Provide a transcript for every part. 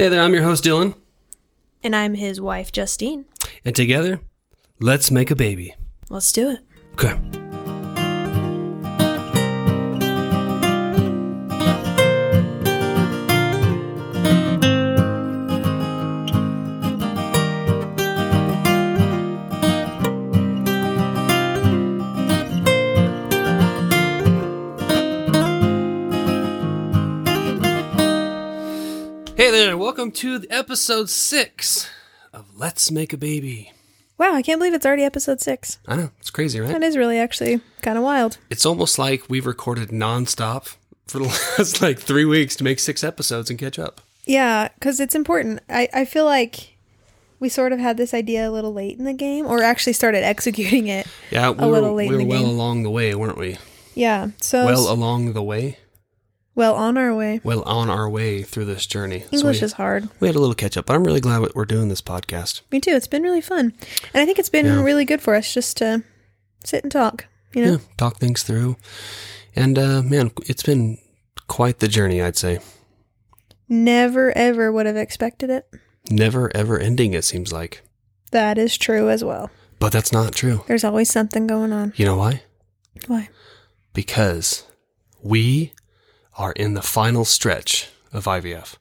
Hey there, I'm your host, Dylan. And I'm his wife, Justine. And together, let's make a baby. Let's do it. Okay. Welcome to episode six of Let's Make a Baby. Wow, I can't believe it's already episode six. I know, it's crazy, right? That is really actually kind of wild. It's almost like we've recorded nonstop for the last like three weeks to make six episodes and catch up. Yeah, because it's important. I, I feel like we sort of had this idea a little late in the game, or actually started executing it. Yeah, we A were, little late we were well game. along the way, weren't we? Yeah, so well, along the way, well on our way. well on our way through this journey. So English we, is hard. we had a little catch up, but I'm really glad we're doing this podcast. Me too. It's been really fun, and I think it's been Yeah. really good for us just to sit and talk. You know, Yeah, talk things through, and uh, man, it's been quite the journey. I'd say never ever would have expected it. never ever ending. It seems like, That is true as well. but that's not true. There's always something going on. You know why? Why? Because we are in the final stretch of IVF.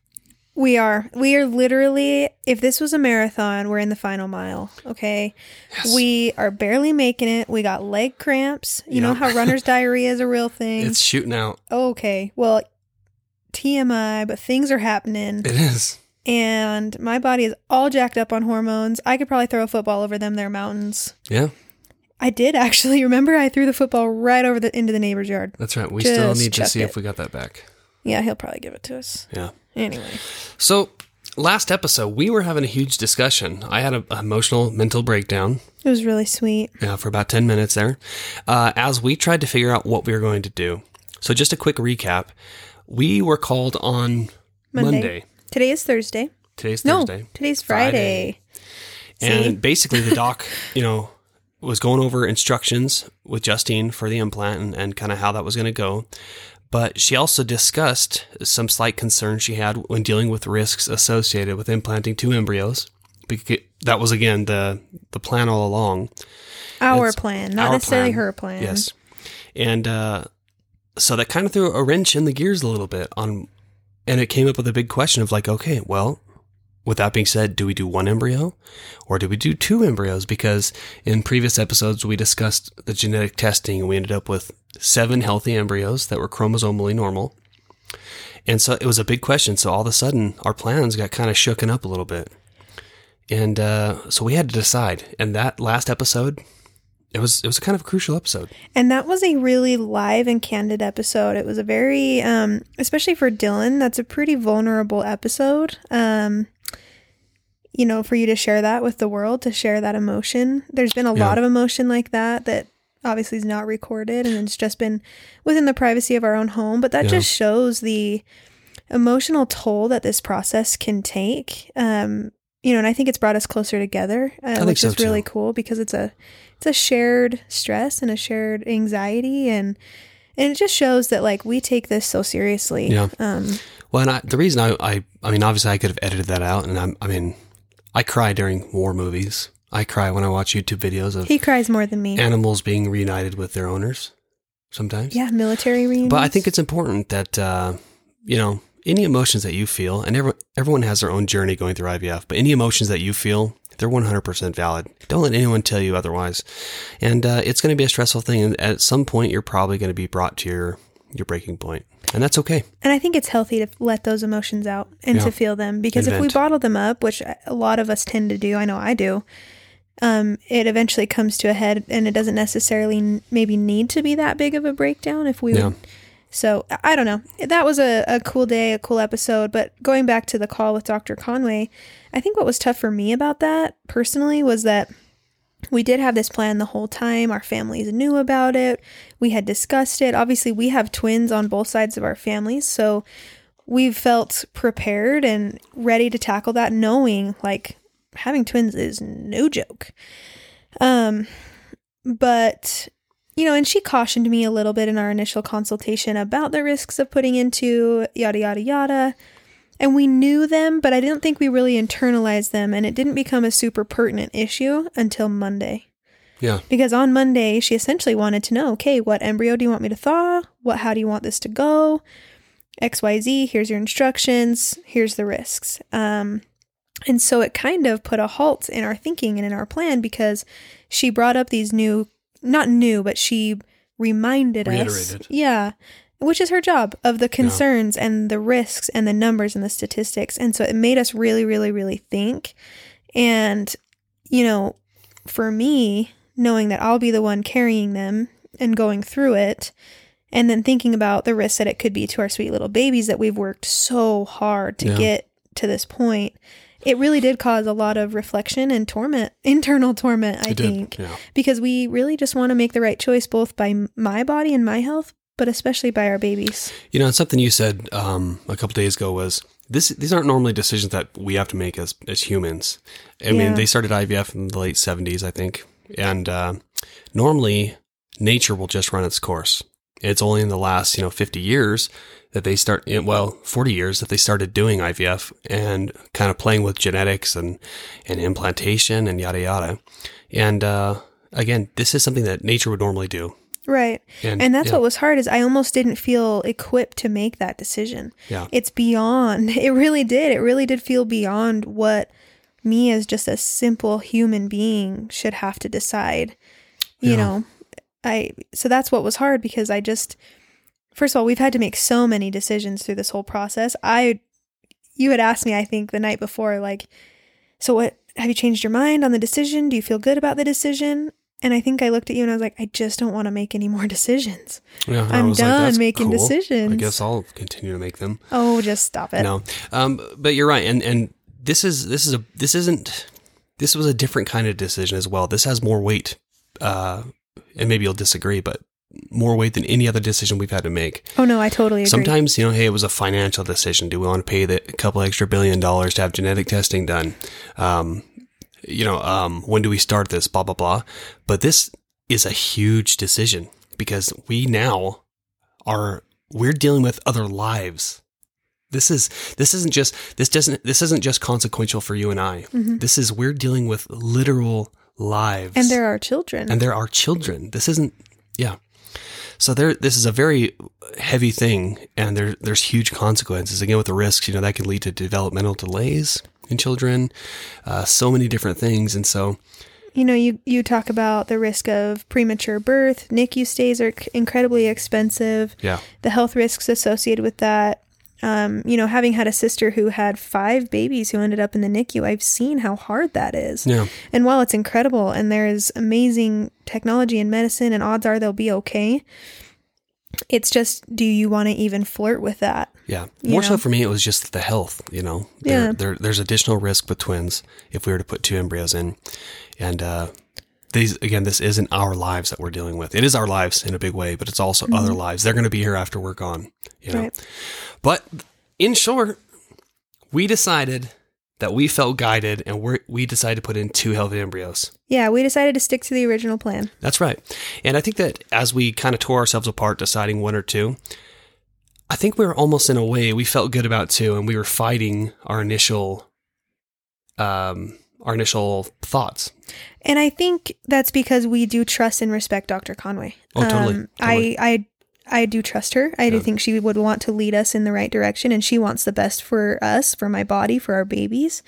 We are. We are literally, if this was a marathon, we're in the final mile. Okay. Yes. We are barely making it. We got leg cramps. You know how runner's diarrhea is a real thing. It's shooting out. okay. Well, TMI, but things are happening. It is. And my body is all jacked up on hormones. I could probably throw a football over them there mountains. Yeah, I did actually. Remember, I threw the football right over the into the neighbor's yard. that's right. We still need to see it. if we got that back. Yeah, he'll probably give it to us. Yeah. Anyway. So, last episode, we were having a huge discussion. I had an emotional mental breakdown It was really sweet. uh, for about 10 minutes there uh, as we tried to figure out what we were going to do. So, just a quick recap we were called on Monday. Today is Thursday. Today's No, Thursday. today's. Friday. And basically, the doc, you know, was going over instructions with Justine for the implant and, and kind of how that was going to go. But she also discussed some slight concerns she had when dealing with risks associated with implanting two embryos. Because that was again the the plan all along. Our It's plan, not our necessarily plan. her plan. Yes, and uh, so that kind of threw a wrench in the gears a little bit on, and it came up with a big question of like, okay, well, with that being said, do we do one embryo or do we do two embryos? Because in previous episodes we discussed the genetic testing and we ended up with seven healthy embryos that were chromosomally normal. And so it was a big question. So all of a sudden our plans got kind of shooken up a little bit. And uh, so we had to decide. And that last episode, it was it was a kind of a crucial episode. And that was a really live and candid episode. It was a very, um, especially for Dylan, that's a pretty vulnerable episode. Um, you know, for you to share that with the world, to share that emotion. There's been a Yeah. lot of emotion like that that obviously is not recorded and it's just been within the privacy of our own home. But that Yeah. just shows the emotional toll that this process can take. Um, you know, and I think it's brought us closer together, uh, which so, is really too. cool because it's a it's a shared stress and a shared anxiety and and it just shows that like we take this so seriously. Yeah. Um, Well, and I, the reason I, I, I mean, obviously I could have edited that out, and I'm, I mean, I cry during war movies. I cry when I watch YouTube videos of he cries more than me. animals being reunited with their owners. Sometimes, yeah, military reunions. But I think it's important that uh, you know any emotions that you feel, and every, everyone has their own journey going through IVF. But any emotions that you feel, they're one hundred percent valid. Don't let anyone tell you otherwise. And uh, it's going to be a stressful thing, and at some point, you're probably going to be brought to your your breaking point, and that's okay. And I think it's healthy to let those emotions out and Yeah. to feel them because if we bottle them up, which a lot of us tend to do, I know I do, um, it eventually comes to a head and it doesn't necessarily maybe need to be that big of a breakdown if we Yeah. would. So I- I don't know. That was a, a cool day, a cool episode. But going back to the call with Dr. Conway, I think what was tough for me about that personally was that we did have this plan the whole time. Our families knew about it. We had discussed it. Obviously, we have twins on both sides of our families. So we've felt prepared and ready to tackle that, knowing like having twins is no joke. Um, but you know, and she cautioned me a little bit in our initial consultation about the risks of putting into yada yada yada. And we knew them, but I didn't think we really internalized them, and it didn't become a super pertinent issue until Monday. Yeah. Because on Monday, she essentially wanted to know, okay, what embryo do you want me to thaw? What how do you want this to go? XYZ, here's your instructions, here's the risks. Um, and so it kind of put a halt in our thinking and in our plan because she brought up these new, not new, but she reminded us. Reiterated. Yeah. Which is her job of the concerns and the risks and the numbers and the statistics. And so it made us really, really, really think. And, you know, for me, knowing that I'll be the one carrying them and going through it, and then thinking about the risks that it could be to our sweet little babies that we've worked so hard to Yeah. get to this point, it really did cause a lot of reflection and torment, internal torment, I It did. think, Yeah. because we really just want to make the right choice both by my body and my health, but especially by our babies. You know, and something you said um, a couple days ago was this. These aren't normally decisions that we have to make as as humans. I Yeah. mean, they started IVF in the late seventies, I think, and uh, normally nature will just run its course. It's only in the last you know fifty years that they start. eh, Well, forty years that they started doing IVF and kind of playing with genetics and and implantation and yada yada. And uh, again, this is something that nature would normally do. Right. And, And that's yeah, what was hard is I almost didn't feel equipped to make that decision. Yeah. It's beyond. It really did. It really did feel beyond what me as just a simple human being should have to decide. You Yeah. know, I so that's what was hard because I just first of all, we've had to make so many decisions through this whole process. I you had asked me I think the night before like so what have you changed your mind on the decision? Do you feel good about the decision? And I think I looked at you and I was like, I just don't want to make any more decisions. Yeah, I I'm was like, done making cool. decisions." I guess I'll continue to make them. Oh, just stop it. No, um, but you're right, and and this is this is a this isn't this was a different kind of decision as well. This has more weight, uh, and maybe you'll disagree, but more weight than any other decision we've had to make. Oh no, I totally agree. Sometimes you know, hey, it was a financial decision. Do we want to pay the a couple extra billion dollars to have genetic testing done? Um, you know, um, when do we start this? Blah blah blah. But this is a huge decision because we now are we're dealing with other lives. This is this isn't just this doesn't this isn't just consequential for you and I. This is we're dealing with literal lives, and there are children. and there are children. This isn't yeah. So there this is a very heavy thing and there there's huge consequences again with the risks, you know, that can lead to developmental delays in children, uh, so many different things and so you know, you you talk about the risk of premature birth. NICU stays are c- incredibly expensive. yeah. The health risks associated with that. Um, you know, having had a sister who had five babies who ended up in the NICU, I've seen how hard that is. Yeah. And while it's incredible and there is amazing technology and medicine, and odds are they'll be okay, it's just do you want to even flirt with that? Yeah. More so for me, it was just the health, you know. There, Yeah. there, there's additional risk with twins if we were to put two embryos in. And uh, these, again, this isn't our lives that we're dealing with. It is our lives in a big way, but it's also other lives. They're going to be here after we're gone, you know. Mm-hmm. Right. But in short, we decided that we felt guided and we we decided to put in two healthy embryos. Yeah, we decided to stick to the original plan. That's right. And I think that as we kind of tore ourselves apart deciding one or two, I think we were almost in a way we felt good about two and we were fighting our initial um our initial thoughts. And I think that's because we do trust and respect Dr. Conway. Oh, totally, Um, totally. I, I, I do trust her. I do Yeah. think she would want to lead us in the right direction, and she wants the best for us, for my body, for our babies.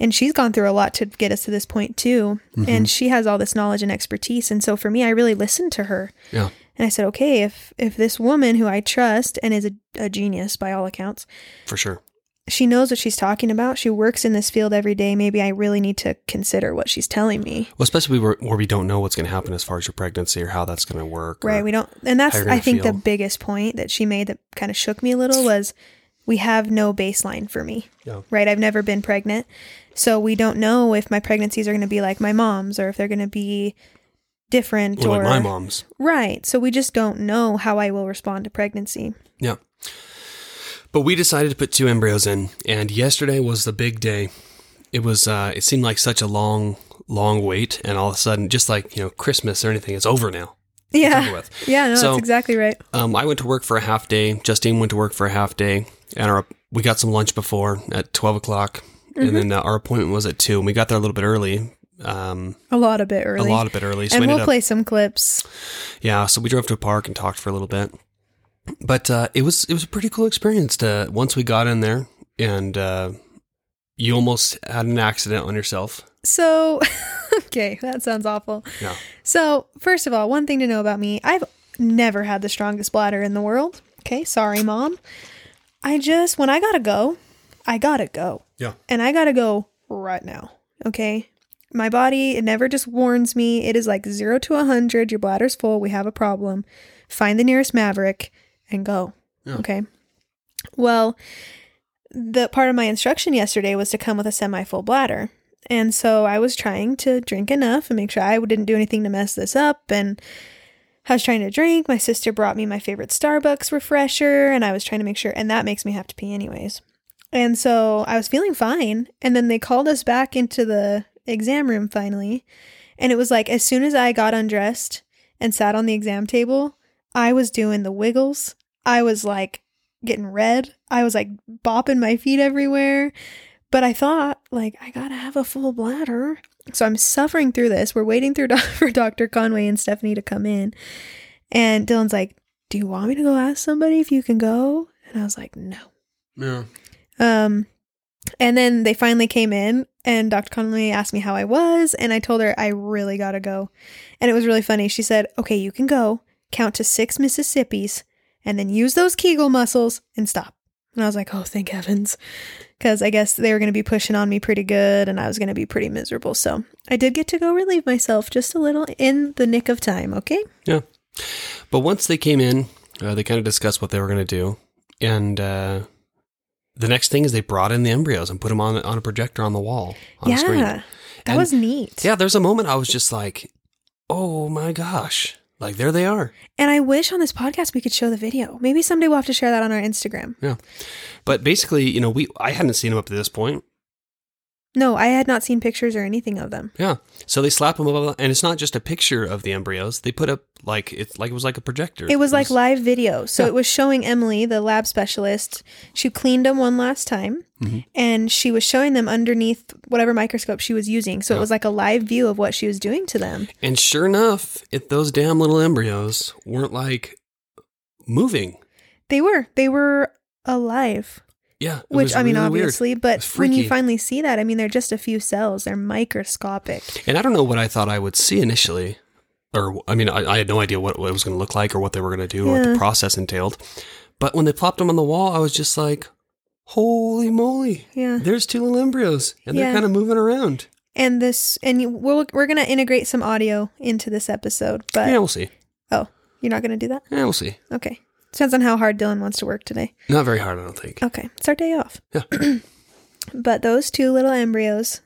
And she's gone through a lot to get us to this point too. Mm-hmm. And she has all this knowledge and expertise. And so for me, I really listened to her. Yeah. And I said, okay, if if this woman who I trust and is a, a genius by all accounts, For sure. she knows what she's talking about. She works in this field every day. Maybe I really need to consider what she's telling me. Well, especially where, where we don't know what's going to happen as far as your pregnancy or how that's going to work. Right. We don't, and that's, I think, the biggest point that she made that kind of shook me a little was we have no baseline for me. Yeah. Right. I've never been pregnant. So we don't know if my pregnancies are going to be like my mom's or if they're going to be different Or or like my mom's. Right. So we just don't know how I will respond to pregnancy. Yeah. But we decided to put two embryos in, and yesterday was the big day. It was. Uh, it seemed like such a long, long wait, and all of a sudden, just like you know, Christmas or anything, it's over now. Yeah. Yeah. No, So- that's exactly right. Um, I went to work for a half day. Justine went to work for a half day, and our we got some lunch before at twelve o'clock, and then uh, our appointment was at two, and we got there a little bit early. Um, A lot of bit early. a lot of bit early, so and we we'll up play some clips. Yeah, so we drove to a park and talked for a little bit. But uh, it was it was a pretty cool experience to once we got in there and uh, you almost had an accident on yourself. So, okay, that sounds awful. Yeah. So, first of all, one thing to know about me I've never had the strongest bladder in the world. Okay, sorry, mom. I just, when I gotta go, I gotta go. Yeah. And I gotta go right now. Okay. My body, it never just warns me. It is like zero to a 100. Your bladder's full. We have a problem. Find the nearest Maverik and go. Yeah. Okay. Well, the part of my instruction yesterday was to come with a semi full bladder. And so I was trying to drink enough and make sure I didn't do anything to mess this up. And I was trying to drink. My sister brought me my favorite Starbucks refresher, and I was trying to make sure, and that makes me have to pee anyways. And so I was feeling fine. And then they called us back into the exam room finally. And it was like, as soon as I got undressed and sat on the exam table, I was doing the wiggles. I was like getting red. I was like bopping my feet everywhere. But I thought, like, I gotta have a full bladder. So I'm suffering through this. We're waiting through for Dr. Conway and Stephanie to come in. And Dylan's like, Do you want me to go ask somebody if you can go? And I was like, No. Yeah. Um, and then they finally came in, and Dr. Conway asked me how I was, and I told her I really gotta go. And it was really funny. She said, Okay, you can go, count to six Mississippis, and then use those Kegel muscles and stop. And I was like, Oh, thank heavens. Because I guess they were going to be pushing on me pretty good, and I was going to be pretty miserable. So I did get to go relieve myself just a little in the nick of time, okay? Yeah. But once they came in, uh, they kind of discussed what they were going to do. And uh, the next thing is they brought in the embryos and put them on, on a projector on the wall on the screen. yeah. That And- was neat. Yeah, there's a moment I was just like, oh my gosh. Like, there they are. And I wish on this podcast we could show the video. Maybe someday we'll have to share that on our Instagram. Yeah. But basically, you know, we I hadn't seen them up to this point. No, I had not seen pictures or anything of them. Yeah. So they slap them up, and it's not just a picture of the embryos. They put up like it's like it was like a projector. It was like live video. So Yeah. it was showing Emily, the lab specialist. She cleaned them one last time Mhm. and she was showing them underneath whatever microscope she was using. So it was like a live view of what she was doing to them. And sure enough, it those damn little embryos weren't like moving. They were, they were alive, Yeah. which I mean, really weird. obviously, but when you finally see that, I mean, they're just a few cells, they're microscopic. And I don't know what I thought I would see initially, or I mean, I, I had no idea what, what it was going to look like or what they were going to do or what the process entailed. But when they plopped them on the wall, I was just like, "Holy moly! Yeah. There's two little embryos, and they're kind of moving around." And this, and you, we'll, we're going to integrate some audio into this episode, but yeah, we'll see. oh, you're not going to do that? Yeah, we'll see. Okay. Depends on how hard Dylan wants to work today. Not very hard, I don't think. Okay, it's our day off. Yeah. but those two little embryos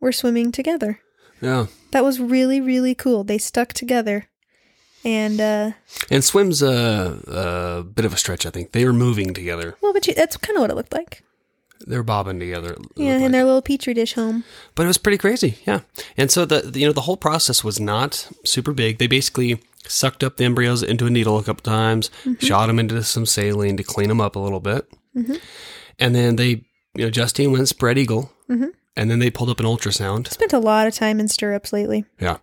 were swimming together. Yeah. That was really, really cool. They stuck together. And, uh, And swim's a, a bit of a stretch, I think. They were moving together. well, but you, that's kind of what it looked like. They're bobbing together. Yeah, in like. their little petri dish home. but it was pretty crazy. Yeah. And so the, the you know the whole process was not super big. They basically sucked up the embryos into a needle a couple times, shot them into some saline to clean them up a little bit, Mhm. and then they you know Justine went spread eagle, Mhm. and then they pulled up an ultrasound. Spent a lot of time in stirrups lately. Yeah.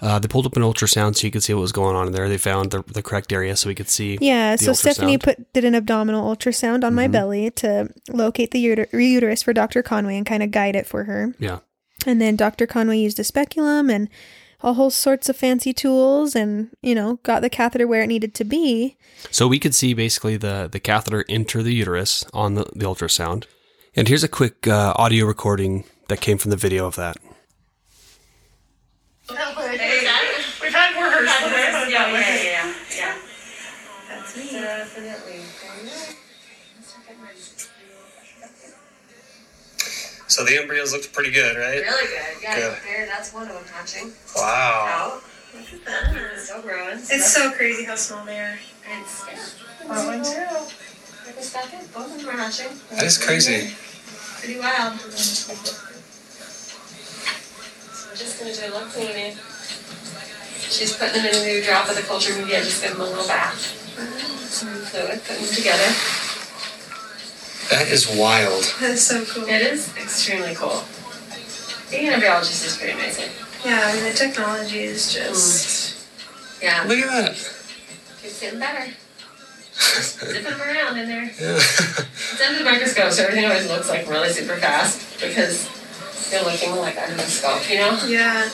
Uh, they pulled up an ultrasound so you could see what was going on in there. They found the, the correct area so we could see. Yeah, so Stephanie put did an abdominal ultrasound on my Mhm. belly to locate the uter- uterus for Dr. Conway and kind of guide it for her. Yeah. And then Dr. Conway used a speculum and all whole sorts of fancy tools and, you know, got the catheter where it needed to be. So we could see basically the, the catheter enter the uterus on the, the ultrasound. And here's a quick uh, audio recording that came from the video of that. So the embryos looked pretty good, right? Really good. Yeah, Good. there, that's one of them hatching Wow. out. Still growing. It's so crazy how small they are. It's, yeah. That one too. Like a second, both of them are hatching. That is crazy. Pretty wild. So we're just gonna do a little cleaning. She's putting them in a new drop of the culture media, just give them a little bath. Mm-hmm. Some fluid, putting them together. That is wild. That's so cool. It is extremely cool. Being a biologist is pretty amazing. Yeah, I mean the technology is just. Mm. Yeah. Look at that. Keeps getting better. Zipping them around in there. Yeah. It's under the microscope, so everything always looks like really super fast because you're looking like under the scope, you know? Yeah.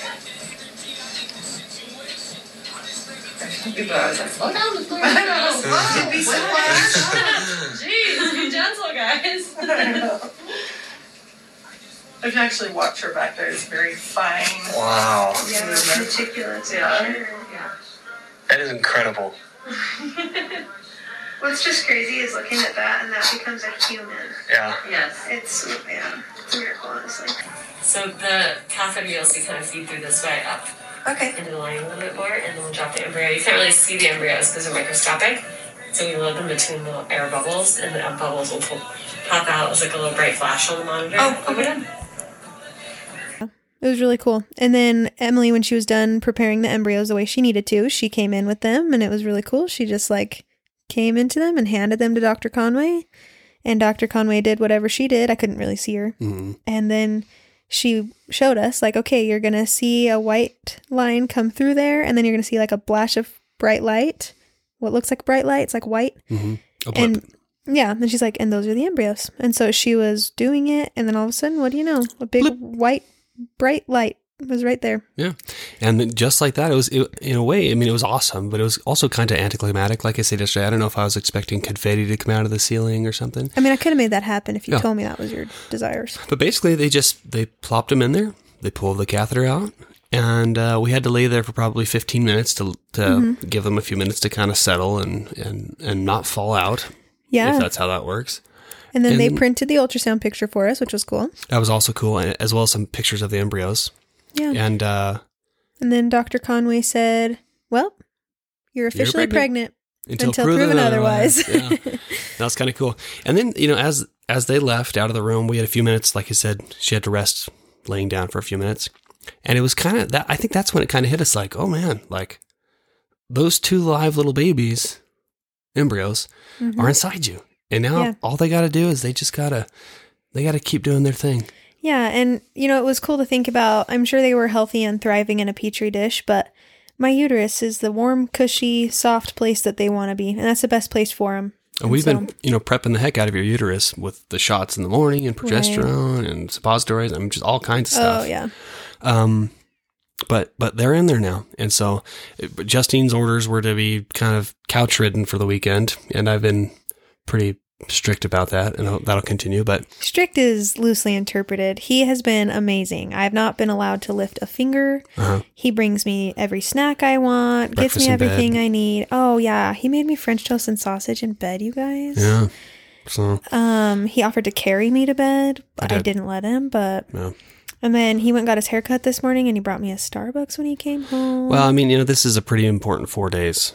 People are always like, slow down, slow I down. know. Wow, it'd be so fast. Jeez, be gentle, guys. I know. I can actually watch her back there. It's very fine. Wow. Yeah, meticulous. Yeah. sure. Yeah. That is incredible. What's just crazy is looking at that and that becomes a human. Yeah. Yes. It's yeah, it's a miracle, honestly. So the catheter you'll see kind of feed through this way up Okay. into the lining a little bit more, and then we'll drop the embryo. You can't really see the embryos because they're microscopic. So we load them between the air bubbles, and the air bubbles will pull, pop out as like a little bright flash on the monitor. Oh, we're done. It was really cool. And then Emily, when she was done preparing the embryos the way she needed to, she came in with them and it was really cool. She just like came into them and handed them to Dr. Conway. And Dr. Conway did whatever she did. I couldn't really see her. Mhm. And then she showed us, like, okay, you're going to see a white line come through there. And then you're going to see like a flash of bright light. What looks like bright light. It's like white. Mhm. A. And yeah, and she's like, and those are the embryos. And so she was doing it, and then all of a sudden, what do you know? A big Blip. white, bright light was right there. Yeah, and just like that, it was it, in a way. I mean, it was awesome, but it was also kind of anticlimactic. Like I said yesterday, I don't know if I was expecting confetti to come out of the ceiling or something. I mean, I could have made that happen if you Yeah. told me that was your desires. But basically, they just they plopped him in there. They pulled the catheter out, and uh, we had to lay there for probably fifteen minutes to to Mm-hmm. give them a few minutes to kind of settle and and and not fall out. Yeah. if that's how that works. and then they printed the ultrasound picture for us, which was cool. That was also cool, as well as some pictures of the embryos. Yeah. And uh, And then Dr. Conway said, well, you're officially pregnant. pregnant. Until proven otherwise. yeah, that was kind of cool. And then you know, as as they left out of the room, we had a few minutes. Like I said, she had to rest, laying down for a few minutes, and it was kind of that. I think that's when it kind of hit us, like, oh man, like those two live little babies, embryos, are inside you, and now Mm-hmm. Yeah. all they got to do is they just gotta they got to keep doing their thing. Yeah, and you know, it was cool to think about. I'm sure they were healthy and thriving in a petri dish, but my uterus is the warm, cushy, soft place that they want to be, and that's the best place for them. And we've been, you know, prepping the heck out of your uterus with the shots in the morning and progesterone and suppositories and just all kinds of stuff. Oh yeah, Um, but but they're in there now, and so it- Justine's orders were to be kind of couch ridden for the weekend, and I've been pretty strict about that, and that'll continue. But strict is loosely interpreted. He has been amazing. I have not been allowed to lift a finger. uh He brings me every snack I want, Breakfast gets me in bed. everything I need. Oh yeah, he made me French toast and sausage in bed, you guys. yeah, so Um, he offered to carry me to bed, but I, did. didn't let him. But yeah. and then he went and got his haircut this morning, and he brought me a Starbucks when he came home. Well, I mean, you know, this is a pretty important four days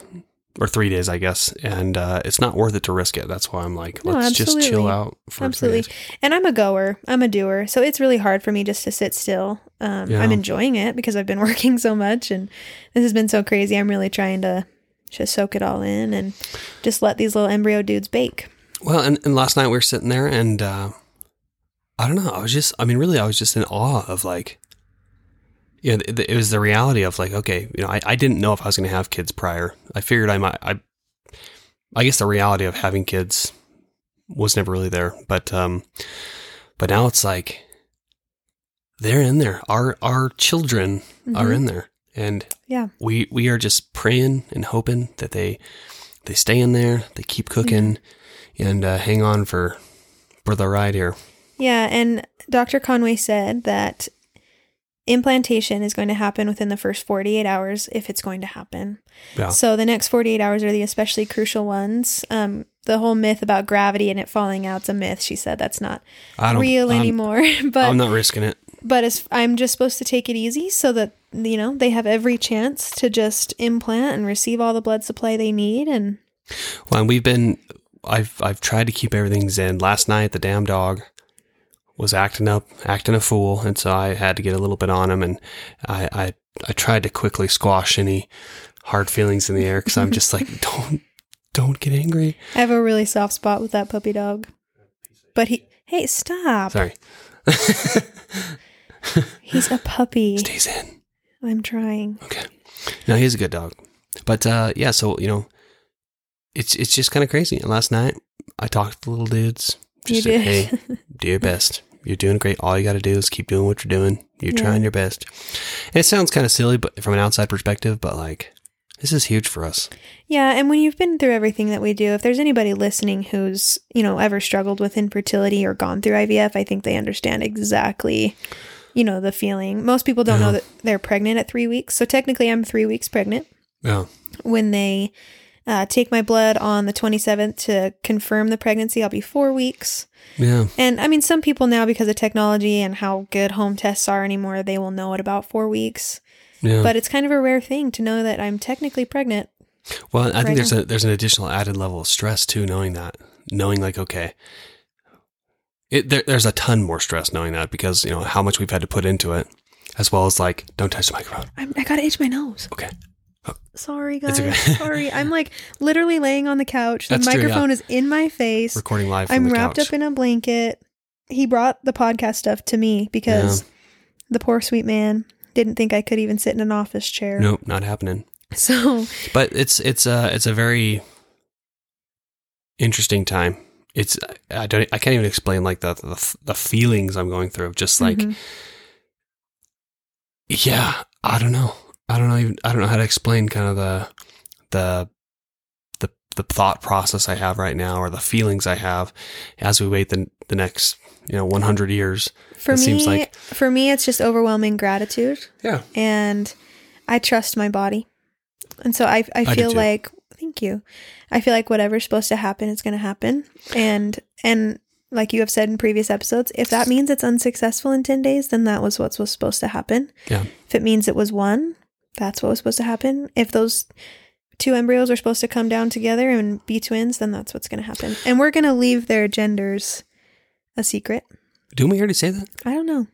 or three days, I guess, and uh, it's not worth it to risk it. That's why I'm like, No, let's just chill out for Absolutely. three days. And I'm a goer. I'm a doer. So it's really hard for me just to sit still. Um, Yeah. I'm enjoying it because I've been working so much and this has been so crazy. I'm really trying to just soak it all in and just let these little embryo dudes bake. Well, and, and last night we were sitting there, and uh, I don't know. I was just, I mean, really, I was just in awe of like, you know, it, it was the reality of like, okay, you know, I, I didn't know if I was going to have kids prior. I figured I might, I, I guess the reality of having kids was never really there, but, um, but now it's like they're in there. Our our children are Mhm. in there, and Yeah. we we are just praying and hoping that they they stay in there, they keep cooking, and uh, hang on for for the ride here. Yeah. And Dr. Conway said that implantation is going to happen within the first 48 hours if it's going to happen. Yeah. So the next 48 hours are the especially crucial ones. Um, the whole myth about gravity and it falling out's a myth. She said that's not real I'm- anymore. but I'm not risking it. but as I'm just supposed to take it easy so that you know they have every chance to just implant and receive all the blood supply they need and Well, and we've been. I've I've tried to keep everything zen. Last night, the damn dog was acting up, acting a fool, and so I had to get a little bit on him, and I I, I tried to quickly squash any hard feelings in the air because I'm just like, don't don't get angry. I have a really soft spot with that puppy dog. But he, hey, stop. Sorry. He's a puppy. Stays in. I'm trying. Okay. No, he's a good dog. But uh, yeah, so you know, it's it's just kind of crazy. And Last night, I talked to the little dudes. You Just said, did. hey, do your best. You're doing great. All you got to do is keep doing what you're doing. You're Yeah. trying your best. And it sounds kind of silly, but from an outside perspective, but like this is huge for us. Yeah, and when you've been through everything that we do, if there's anybody listening who's, you know, ever struggled with infertility or gone through IVF, I think they understand exactly, you know, the feeling. Most people don't know that they're pregnant at three weeks. So technically, I'm three weeks pregnant Yeah. when they uh, take my blood on the 27th to confirm the pregnancy. I'll be four weeks. Yeah. And I mean, some people now, because of technology and how good home tests are anymore, they will know at about four weeks. Yeah. But it's kind of a rare thing to know that I'm technically pregnant. well, I think there's now. a there's an additional added level of stress too, knowing that, knowing like okay, it there, there's a ton more stress knowing that because you know how much we've had to put into it, as well as like don't touch the microphone. I'm, I gotta itch my nose. Okay. Sorry, guys. Okay. Sorry. I'm like literally laying on the couch. The That's true, microphone yeah. is in my face. Recording live. From I'm wrapped couch. up in a blanket. He brought the podcast stuff to me because the poor sweet man didn't think I could even sit in an office chair. Nope, not happening. So, But it's it's a it's a very interesting time. It's I don't I can't even explain like the the, the feelings I'm going through. Just like Mhm. yeah, I don't know. I don't know even I don't know how to explain kind of the the the the thought process I have right now or the feelings I have as we wait the the next you know 100 years. for it me, seems like- for me, it's just overwhelming gratitude. Yeah. and I trust my body. And so I I feel too. like thank you. I feel like whatever's supposed to happen is going to happen. And and like you have said in previous episodes, if that means it's unsuccessful in 10 days, then that was what was supposed to happen. Yeah. If it means it was one, that's what was supposed to happen. If those two embryos are supposed to come down together and be twins, then that's what's going to happen. And we're going to leave their genders a secret. Didn't we already say that? I don't know.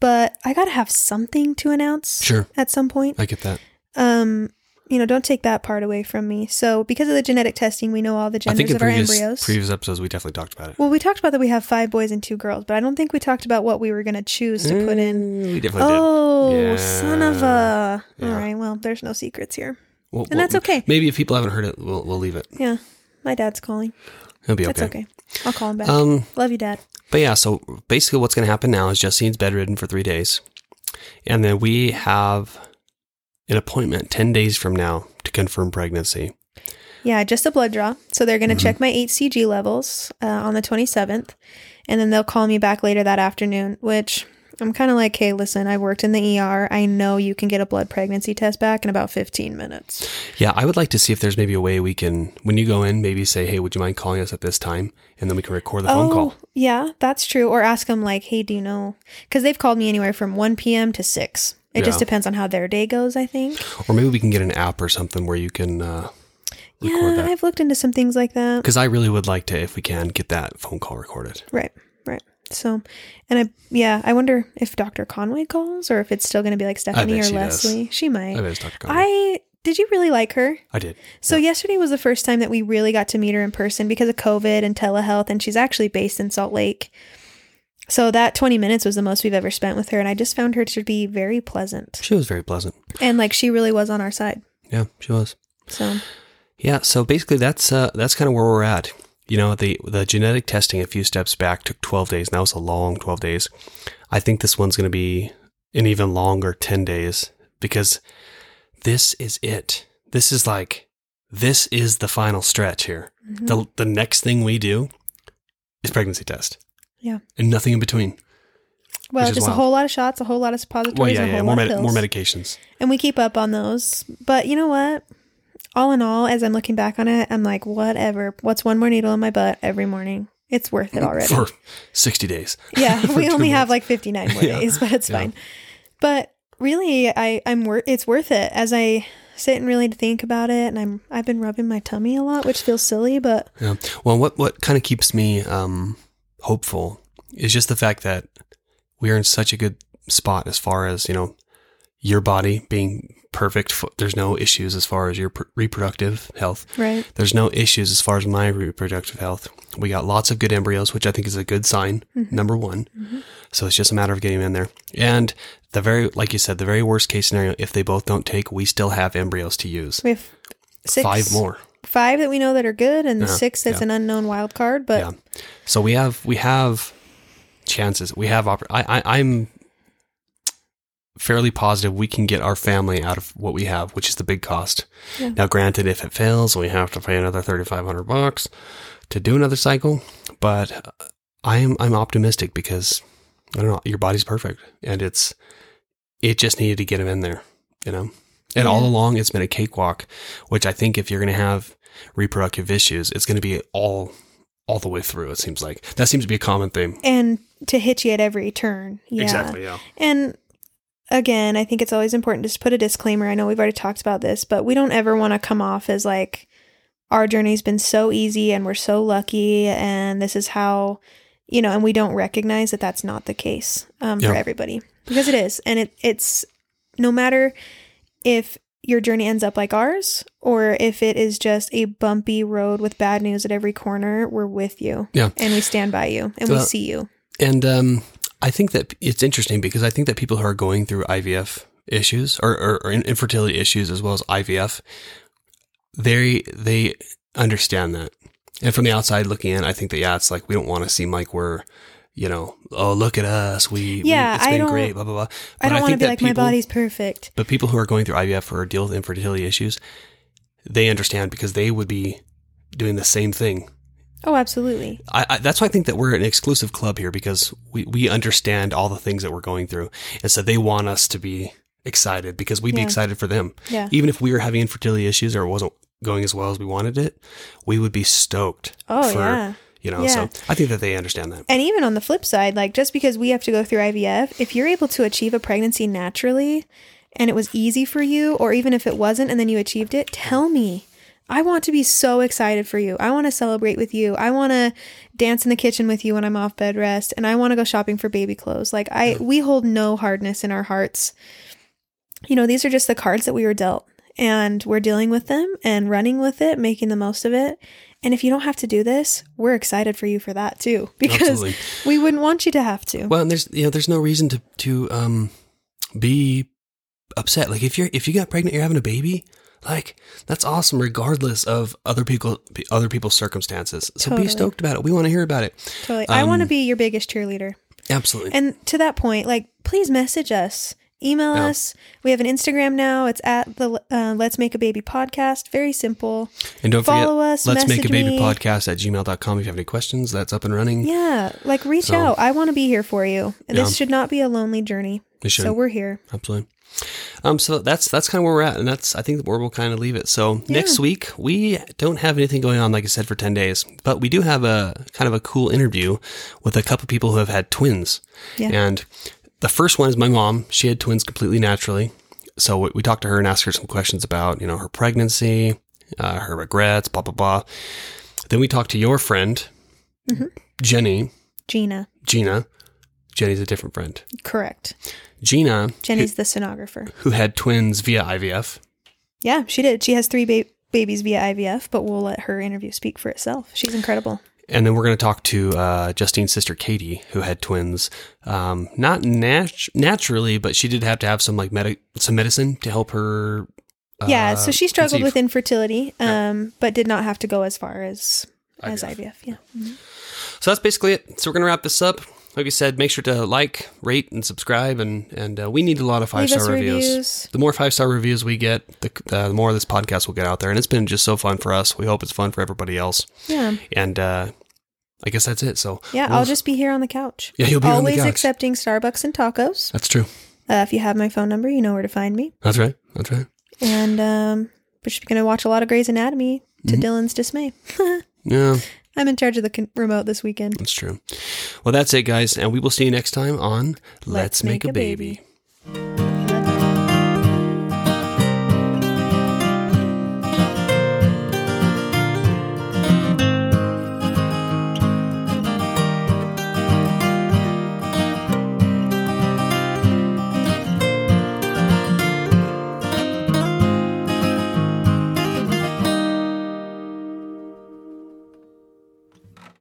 But I got to have something to announce Sure. at some point I get that. um you know don't take that part away from me so because of the genetic testing we know all the genders of our embryos previous episodes we definitely talked about it. well we talked about that we have five boys and two girls but i don't think we talked about what we were going to choose to put in Mm, We definitely did. oh Yeah. son of a Yeah. all right well there's no secrets here Well, and that's okay. Maybe if people haven't heard it, we'll we'll leave it. yeah my dad's calling It'll be that's okay. okay i'll call him back Um, love you dad but yeah, so basically, what's going to happen now is Justine's bedridden for three days, and then we have an appointment ten days from now to confirm pregnancy. yeah just a blood draw so they're going to Mhm. check my hcg levels uh, on the 27th and then they'll call me back later that afternoon which i'm kind of like hey listen i worked in the er i know you can get a blood pregnancy test back in about 15 minutes Yeah, I would like to see if there's maybe a way we can, when you go in, maybe say, "Hey, would you mind calling us at this time?" and then we can record the phone call. Oh, yeah that's true or ask them like hey do you know because they've called me anywhere from 1 p.m to 6 it just depends on how their day goes i think Or maybe we can get an app or something where you can uh, yeah that. i've looked into some things like that Because I really would like to, if we can, get that phone call recorded. Right, right. So, and I, yeah, I wonder if Dr. Conway calls or if it's still going to be like Stephanie or she does. Leslie. She might. I bet Dr. Conway. I did you really like her? I did. So yesterday was the first time that we really got to meet her in person because of COVID and telehealth, and she's actually based in Salt Lake. So that 20 minutes was the most we've ever spent with her, and I just found her to be very pleasant. She was very pleasant. And like she really was on our side. Yeah, she was. So Yeah, so basically that's uh, that's kind of where we're at. You know, the the genetic testing a few steps back took 12 days. And that was a long 12 days. I think this one's going to be an even longer 10 days because this is it. This is like this is the final stretch here. mhm. The the next thing we do is pregnancy test. Yeah. And nothing in between. well, just a whole lot of shots, a whole lot of suppositories, Well, yeah, yeah, more lot med- of more medications. and we keep up on those. But you know what? All in all, as I'm looking back on it, I'm like, whatever. What's one more needle in my butt every morning? It's worth it already. for 60 days. yeah, we only have like 59 more Yeah, days, but it's yeah. fine. But really, I I'm worth. It's worth it as I sit and really think about it. And I'm I've been rubbing my tummy a lot, which feels silly, but Yeah. Well, what what kind of keeps me um, hopeful is just the fact that we are in such a good spot as far as you know. your body being perfect. There's no issues as far as your pr- reproductive health. Right. There's no issues as far as my reproductive health. We got lots of good embryos, which I think is a good sign. Mm-hmm. Number one. Mm-hmm. So it's just a matter of getting in there. And the very, like you said, the very worst case scenario, if they both don't take, we still have embryos to use. We have six, Five more. Five that we know that are good, and the Uh-huh, six that's yeah. an unknown wild card. But Yeah. So we have we have chances. We have oppor- I, I I'm fairly positive we can get our family out of what we have, which is the big cost. Yeah. Now, granted, if it fails, we have to pay another thirty five hundred bucks to do another cycle. But I'm I'm optimistic because I don't know your body's perfect and it's it just needed to get him in there, you know. And all along, it's been a cakewalk. Which I think if you're going to have reproductive issues, it's going to be all all the way through. It seems like that seems to be a common theme. and to hit you at every turn. Yeah. Exactly. Yeah. And again, I think it's always important just to put a disclaimer. I know we've already talked about this, but we don't ever want to come off as like our journey's been so easy and we're so lucky and this is how you know, and we don't recognize that that's not the case um, for everybody because it is, and it it's no matter if your journey ends up like ours or if it is just a bumpy road with bad news at every corner, we're with you. Yeah. And we stand by you and we see you. And um, I think that it's interesting because I think that people who are going through IVF issues or, or, or infertility issues as well as IVF, they they understand that. And from the outside looking in, I think that yeah, it's like we don't want to seem like we're, you know, oh look at us, we Yeah, we, it's I been great, blah blah blah. I But don't want to think be like my body's perfect. But people who are going through IVF or deal with infertility issues, they understand because they would be doing the same thing Oh, absolutely. I, I, that's why I think that we're an exclusive club here because we, we understand all the things that we're going through. And so they want us to be excited because we'd be excited for them. Yeah. Even if we were having infertility issues or it wasn't going as well as we wanted it, we would be stoked. Oh, for, yeah. You know, Yeah. so I think that they understand that. And even on the flip side, like just because we have to go through IVF, if you're able to achieve a pregnancy naturally and it was easy for you, or even if it wasn't and then you achieved it, tell me. I want to be so excited for you. I want to celebrate with you. I want to dance in the kitchen with you when I'm off bed rest and I want to go shopping for baby clothes. Like I we hold no hardness in our hearts. You know, these are just the cards that we were dealt and we're dealing with them and running with it, making the most of it. And if you don't have to do this, we're excited for you for that too because Absolutely. we wouldn't want you to have to. Well, and there's, you know, there's no reason to, to, um, be upset. Like if you're, if you got pregnant, you're having a baby, like that's awesome regardless of other people, other people's circumstances. So Totally. be stoked about it. We want to hear about it. totally. I want to um, be your biggest cheerleader. Absolutely. And to that point, like, please message us, email Yeah. us. We have an Instagram now. It's at the uh, Let's Make a Baby podcast. Very simple. And don't Follow forget, us, let's make a baby me. podcast at gmail.com if you have any questions. That's up and running. Yeah, like reach So- out. I want to be here for you. Yeah. This should not be a lonely journey. It should. So we're here. Absolutely. Um, so that's that's kind of where we're at, and that's I think where we'll kind of leave it. So next week we don't have anything going on, like I said, for ten days, but we do have a kind of a cool interview with a couple of people who have had twins, Yeah. and the first one is my mom. She had twins completely naturally, so we, we talked to her and asked her some questions about you know her pregnancy, uh, her regrets, blah blah blah. Then we talked to your friend, Mm-hmm. Jenny, Gina. Gina. Jenny's a different friend. Correct. Gina, Jenny's the sonographer. who had twins via IVF. Yeah, she did. She has three ba- babies via IVF, but we'll let her interview speak for itself. She's incredible. And then we're going to talk to uh, Justine's sister Katie, who had twins, um, not nat- naturally, but she did have to have some like some medicine to help her. Uh, yeah, so she struggled conceive. with infertility, um, but did not have to go as far as as IVF. IVF. Yeah. So that's basically it. So we're going to wrap this up. Like I said, make sure to like, rate, and subscribe, and and uh, we need a lot of five star reviews. reviews. The more five star reviews we get, the, uh, the more this podcast will get out there, and it's been just so fun for us. We hope it's fun for everybody else. Yeah. And uh, I guess that's it. So Yeah, we'll- I'll just be here on the couch. Yeah, you'll be on the Always accepting Starbucks and tacos. That's true. Uh, if you have my phone number, you know where to find me. That's right. That's right. And um, we're just going to watch a lot of Grey's Anatomy to Mm-hmm. Dylan's dismay. Yeah. I'm in charge of the con- remote this weekend. That's true. Well, that's it, guys, and we will see you next time on Let's, Make, a, baby.